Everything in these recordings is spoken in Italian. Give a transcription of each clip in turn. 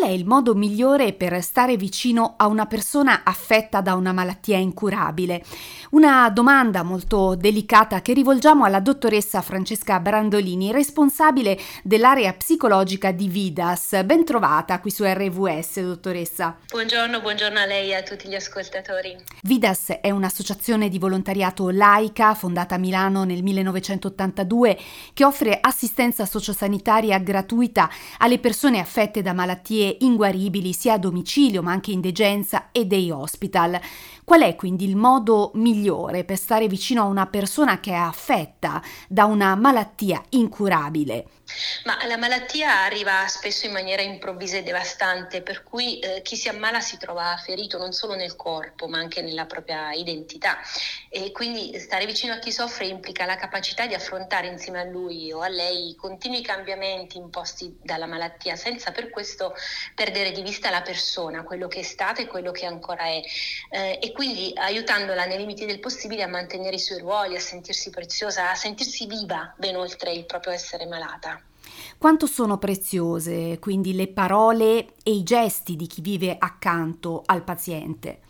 Qual è il modo migliore per stare vicino a una persona affetta da una malattia incurabile? Una domanda molto delicata che rivolgiamo alla dottoressa Francesca Brandolini, responsabile dell'area psicologica di Vidas. Ben trovata qui su RVS, dottoressa. Buongiorno, buongiorno a lei e a tutti gli ascoltatori. Vidas è un'associazione di volontariato laica fondata a Milano nel 1982 che offre assistenza sociosanitaria gratuita alle persone affette da malattie inguaribili sia a domicilio ma anche in degenza e dei hospital. Qual è quindi il modo migliore per stare vicino a una persona che è affetta da una malattia incurabile? Ma la malattia arriva spesso in maniera improvvisa e devastante, per cui eh, chi si ammala si trova ferito non solo nel corpo, ma anche nella propria identità. E quindi stare vicino a chi soffre implica la capacità di affrontare insieme a lui o a lei i continui cambiamenti imposti dalla malattia, senza per questo perdere di vista la persona, quello che è stata e quello che ancora è. Eh, e quindi aiutandola nei limiti del possibile a mantenere i suoi ruoli, a sentirsi preziosa, a sentirsi viva ben oltre il proprio essere malata. Quanto sono preziose quindi le parole e i gesti di chi vive accanto al paziente?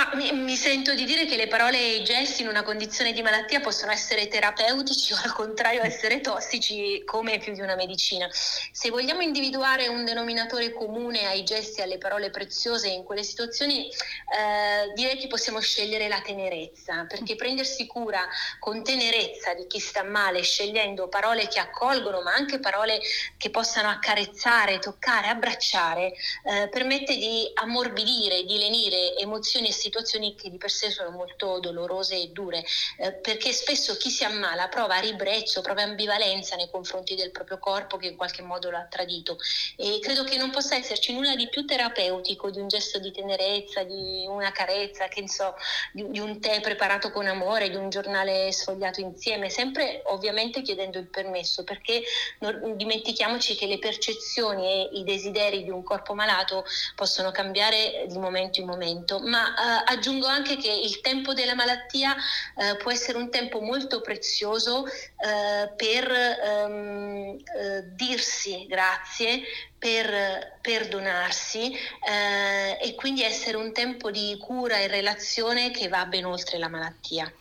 Ma mi, mi, sento di dire che le parole e i gesti in una condizione di malattia possono essere terapeutici o al contrario essere tossici come più di una medicina. Se vogliamo individuare un denominatore comune ai gesti e alle parole preziose in quelle situazioni, eh, direi che possiamo scegliere la tenerezza, perché prendersi cura con tenerezza di chi sta male, scegliendo parole che accolgono, ma anche parole che possano accarezzare, toccare, abbracciare, eh, permette di ammorbidire, di lenire emozioni e situazioni che di per sé sono molto dolorose e dure, eh, perché spesso chi si ammala prova ribrezzo, prova ambivalenza nei confronti del proprio corpo che in qualche modo lo ha tradito. E credo che non possa esserci nulla di più terapeutico di un gesto di tenerezza, di una carezza, che so, di, di un tè preparato con amore, di un giornale sfogliato insieme, sempre ovviamente chiedendo il permesso, perché non dimentichiamoci che le percezioni e i desideri di un corpo malato possono cambiare di momento in momento, ma eh, aggiungo anche che il tempo della malattia eh, può essere un tempo molto prezioso eh, per ehm, eh, dirsi grazie, per perdonarsi eh, e quindi essere un tempo di cura e relazione che va ben oltre la malattia.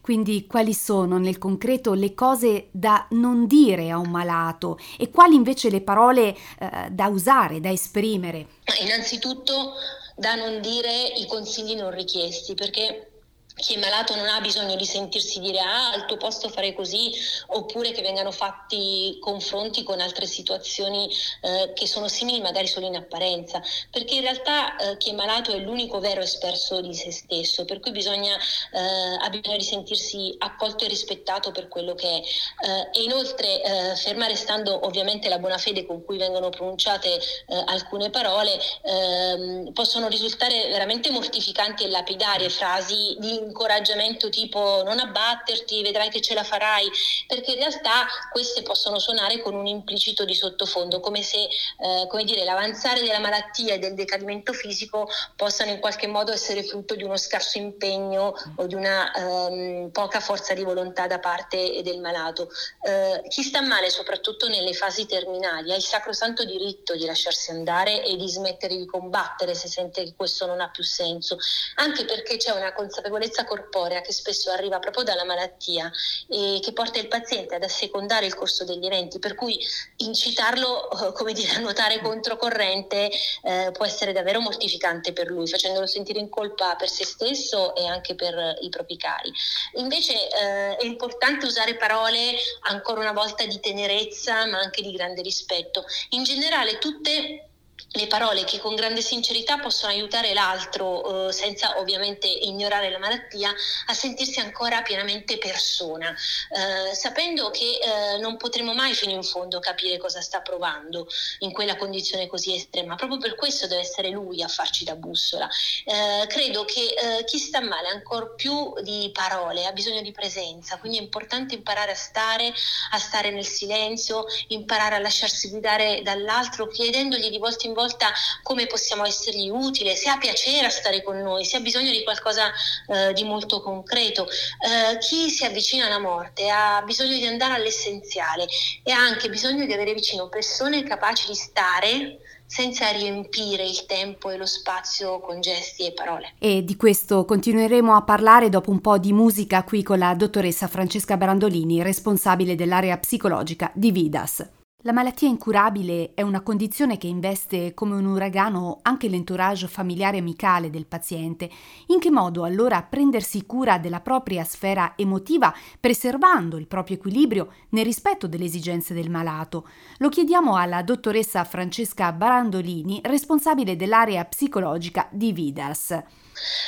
Quindi quali sono nel concreto le cose da non dire a un malato e quali invece le parole eh, da usare, da esprimere? Innanzitutto da non dire i consigli non richiesti, perché chi è malato non ha bisogno di sentirsi dire ah al tuo posto fare così oppure che vengano fatti confronti con altre situazioni eh, che sono simili magari solo in apparenza. Perché in realtà eh, chi è malato è l'unico vero esperto di se stesso per cui bisogna eh, ha bisogno di sentirsi accolto e rispettato per quello che è. Eh, e inoltre eh, ferma restando ovviamente la buona fede con cui vengono pronunciate eh, alcune parole ehm, possono risultare veramente mortificanti e lapidarie frasi di incoraggiamento tipo non abbatterti, vedrai che ce la farai, perché in realtà queste possono suonare con un implicito di sottofondo, come se eh, come dire, l'avanzare della malattia e del decadimento fisico possano in qualche modo essere frutto di uno scarso impegno o di una ehm, poca forza di volontà da parte del malato. Eh, chi sta male, soprattutto nelle fasi terminali, ha il sacrosanto diritto di lasciarsi andare e di smettere di combattere se sente che questo non ha più senso, anche perché c'è una consapevolezza stanchezza corporea che spesso arriva proprio dalla malattia e che porta il paziente ad assecondare il corso degli eventi, per cui incitarlo eh, come dire, a nuotare controcorrente eh, può essere davvero mortificante per lui, facendolo sentire in colpa per se stesso e anche per i propri cari. Invece eh, è importante usare parole ancora una volta di tenerezza ma anche di grande rispetto. In generale tutte le parole che con grande sincerità possono aiutare l'altro, eh, senza ovviamente ignorare la malattia, a sentirsi ancora pienamente persona, eh, sapendo che eh, non potremo mai fino in fondo capire cosa sta provando in quella condizione così estrema. Proprio per questo deve essere lui a farci da bussola. Eh, credo che eh, chi sta male, ancora più di parole, ha bisogno di presenza, quindi è importante imparare a stare, a stare nel silenzio, imparare a lasciarsi guidare dall'altro, chiedendogli di volta in volta come possiamo essergli utile, se ha piacere a stare con noi, se ha bisogno di qualcosa eh, di molto concreto. Eh, chi si avvicina alla morte ha bisogno di andare all'essenziale e ha anche bisogno di avere vicino persone capaci di stare senza riempire il tempo e lo spazio con gesti e parole. E di questo continueremo a parlare dopo un po' di musica qui con la dottoressa Francesca Brandolini, responsabile dell'area psicologica di Vidas. La malattia incurabile è una condizione che investe come un uragano anche l'entourage familiare amicale del paziente. In che modo allora prendersi cura della propria sfera emotiva, preservando il proprio equilibrio nel rispetto delle esigenze del malato? Lo chiediamo alla dottoressa Francesca Barandolini, responsabile dell'area psicologica di Vidas.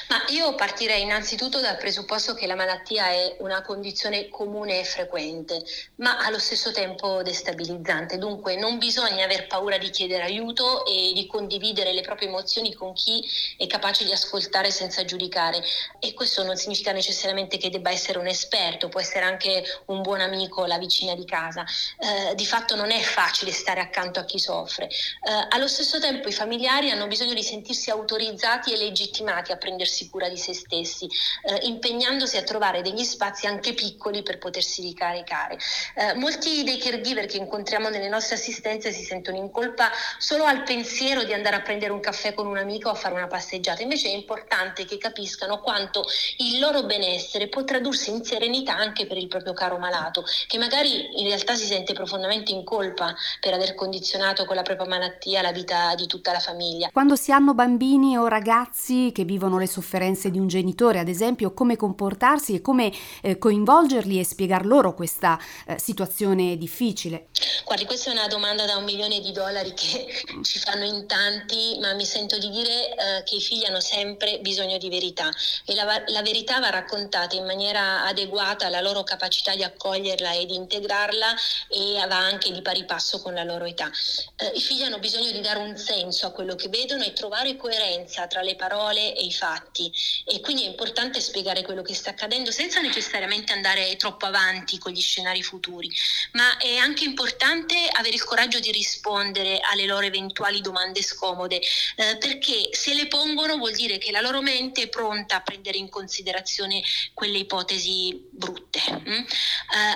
Ma io partirei innanzitutto dal presupposto che la malattia è una condizione comune e frequente, ma allo stesso tempo destabilizzante. Dunque non bisogna aver paura di chiedere aiuto e di condividere le proprie emozioni con chi è capace di ascoltare senza giudicare. E questo non significa necessariamente che debba essere un esperto, può essere anche un buon amico, la vicina di casa. Eh, di fatto non è facile stare accanto a chi soffre. Eh, allo stesso tempo i familiari hanno bisogno di sentirsi autorizzati e legittimati a prendersi cura di se stessi, eh, impegnandosi a trovare degli spazi anche piccoli per potersi ricaricare. Eh, molti dei caregiver che incontriamo nelle nostre assistenze si sentono in colpa solo al pensiero di andare a prendere un caffè con un amico o a fare una passeggiata, invece è importante che capiscano quanto il loro benessere può tradursi in serenità anche per il proprio caro malato, che magari in realtà si sente profondamente in colpa per aver condizionato con la propria malattia la vita di tutta la famiglia. Quando si hanno bambini o ragazzi che vivono le sofferenze di un genitore, ad esempio, come comportarsi e come eh, coinvolgerli e spiegar loro questa eh, situazione difficile? Guardi, questa è una domanda da un milione di dollari che ci fanno in tanti, ma mi sento di dire eh, che i figli hanno sempre bisogno di verità e la, la verità va raccontata in maniera adeguata alla loro capacità di accoglierla e di integrarla e va anche di pari passo con la loro età. Eh, I figli hanno bisogno di dare un senso a quello che vedono e trovare coerenza tra le parole e i fatti. E quindi è importante spiegare quello che sta accadendo senza necessariamente andare troppo avanti con gli scenari futuri, ma è anche importante avere il coraggio di rispondere alle loro eventuali domande scomode, eh, perché se le pongono vuol dire che la loro mente è pronta a prendere in considerazione quelle ipotesi brutte. Hm? Eh,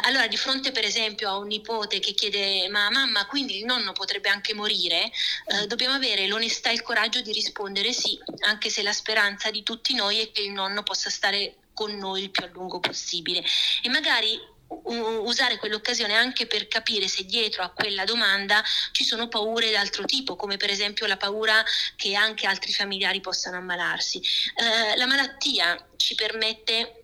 allora di fronte per esempio a un nipote che chiede ma mamma quindi il nonno potrebbe anche morire, eh, dobbiamo avere l'onestà e il coraggio di rispondere sì, anche se la speranza speranza di tutti noi è che il nonno possa stare con noi il più a lungo possibile e magari usare quell'occasione anche per capire se dietro a quella domanda ci sono paure d'altro tipo, come per esempio la paura che anche altri familiari possano ammalarsi. Eh, la malattia ci permette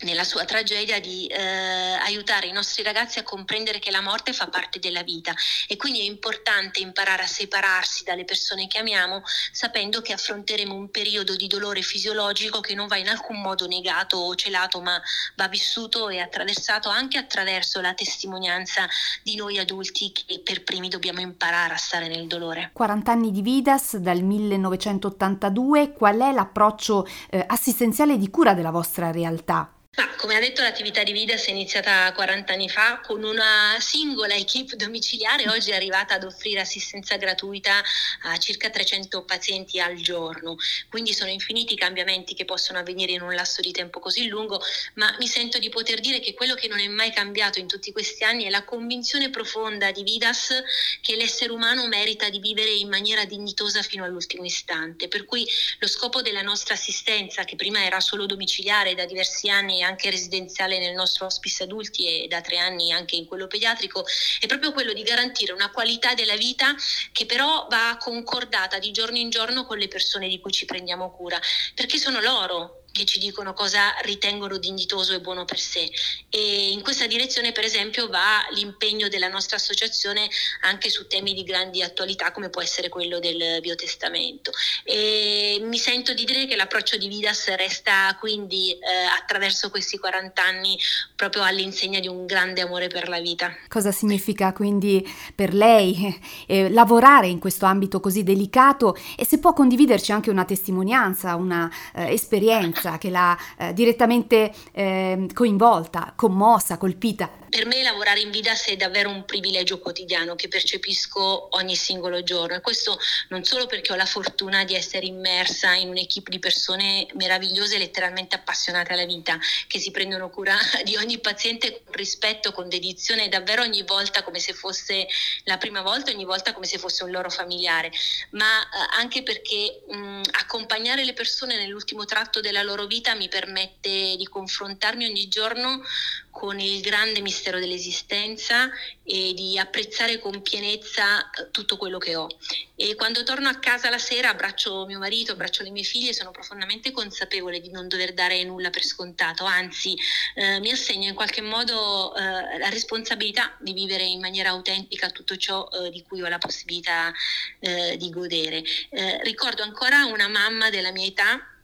nella sua tragedia di eh, aiutare i nostri ragazzi a comprendere che la morte fa parte della vita e quindi è importante imparare a separarsi dalle persone che amiamo sapendo che affronteremo un periodo di dolore fisiologico che non va in alcun modo negato o celato ma va vissuto e attraversato anche attraverso la testimonianza di noi adulti che per primi dobbiamo imparare a stare nel dolore. 40 anni di Vidas dal 1982, qual è l'approccio eh, assistenziale di cura della vostra realtà? Ma come ha detto l'attività di Vidas è iniziata 40 anni fa con una singola equip domiciliare, oggi è arrivata ad offrire assistenza gratuita a circa 300 pazienti al giorno, quindi sono infiniti i cambiamenti che possono avvenire in un lasso di tempo così lungo, ma mi sento di poter dire che quello che non è mai cambiato in tutti questi anni è la convinzione profonda di Vidas che l'essere umano merita di vivere in maniera dignitosa fino all'ultimo istante, per cui lo scopo della nostra assistenza, che prima era solo domiciliare da diversi anni anche residenziale nel nostro hospice adulti e da tre anni anche in quello pediatrico, è proprio quello di garantire una qualità della vita che però va concordata di giorno in giorno con le persone di cui ci prendiamo cura, perché sono loro che ci dicono cosa ritengono dignitoso e buono per sé. E in questa direzione, per esempio, va l'impegno della nostra associazione anche su temi di grandi attualità, come può essere quello del biotestamento. E mi sento di dire che l'approccio di Vidas resta quindi eh, attraverso questi 40 anni proprio all'insegna di un grande amore per la vita. Cosa significa quindi per lei eh, lavorare in questo ambito così delicato e se può condividerci anche una testimonianza, una eh, esperienza? Che l'ha eh, direttamente eh, coinvolta, commossa, colpita? Per me lavorare in Vidas è davvero un privilegio quotidiano che percepisco ogni singolo giorno. E questo non solo perché ho la fortuna di essere immersa in un'equipe di persone meravigliose, letteralmente appassionate alla vita, che si prendono cura di ogni paziente con rispetto, con dedizione, davvero ogni volta come se fosse la prima volta, ogni volta come se fosse un loro familiare, ma eh, anche perché mh, accompagnare le persone nell'ultimo tratto della loro vita mi permette di confrontarmi ogni giorno con il grande mistero dell'esistenza e di apprezzare con pienezza eh, tutto quello che ho. E quando torno a casa la sera abbraccio mio marito, abbraccio le mie figlie e sono profondamente consapevole di non dover dare nulla per scontato, anzi eh, mi assegno in qualche modo eh, la responsabilità di vivere in maniera autentica tutto ciò eh, di cui ho la possibilità eh, di godere. Eh, ricordo ancora una mamma della mia età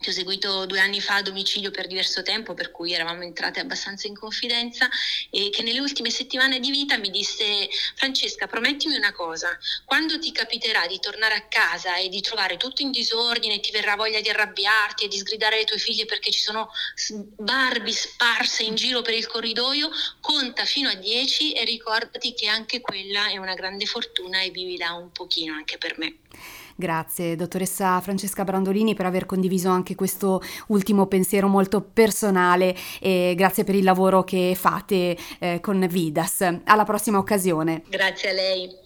che ho seguito due anni fa a domicilio per diverso tempo, per cui eravamo entrate abbastanza in confidenza, e che nelle ultime settimane di vita mi disse Francesca, promettimi una cosa, quando ti capiterà di tornare a casa e di trovare tutto in disordine, ti verrà voglia di arrabbiarti e di sgridare le tue figlie perché ci sono Barbie sparse in giro per il corridoio, conta fino a 10 e ricordati che anche quella è una grande fortuna e vivila un pochino anche per me. Grazie, dottoressa Francesca Brandolini, per aver condiviso anche questo ultimo pensiero molto personale e grazie per il lavoro che fate eh, con Vidas. Alla prossima occasione. Grazie a lei.